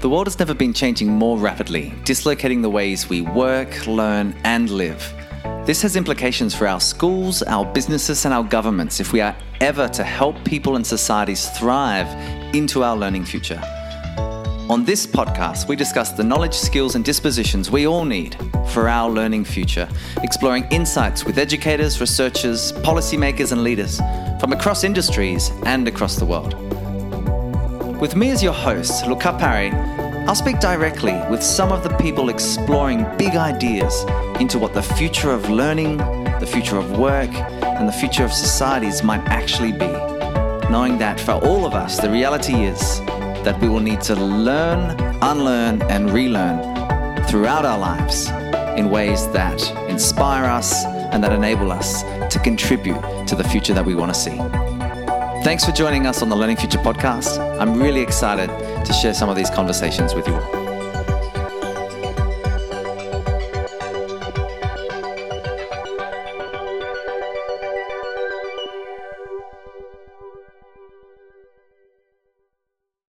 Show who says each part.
Speaker 1: The world has never been changing more rapidly, dislocating the ways we work, learn, and live. This has implications for our schools, our businesses, and our governments if we are ever to help people and societies thrive into our learning future. On this podcast, we discuss the knowledge, skills, and dispositions we all need for our learning future, exploring insights with educators, researchers, policymakers, and leaders from across industries and across the world. With me as your host, Luca Parry, I'll speak directly with some of the people exploring big ideas into what the future of learning, the future of work, and the future of societies might actually be. Knowing that for all of us, the reality is that we will need to learn, unlearn, and relearn throughout our lives in ways that inspire us and that enable us to contribute to the future that we want to see. Thanks for joining us on the Learning Future podcast. I'm really excited to share some of these conversations with you all.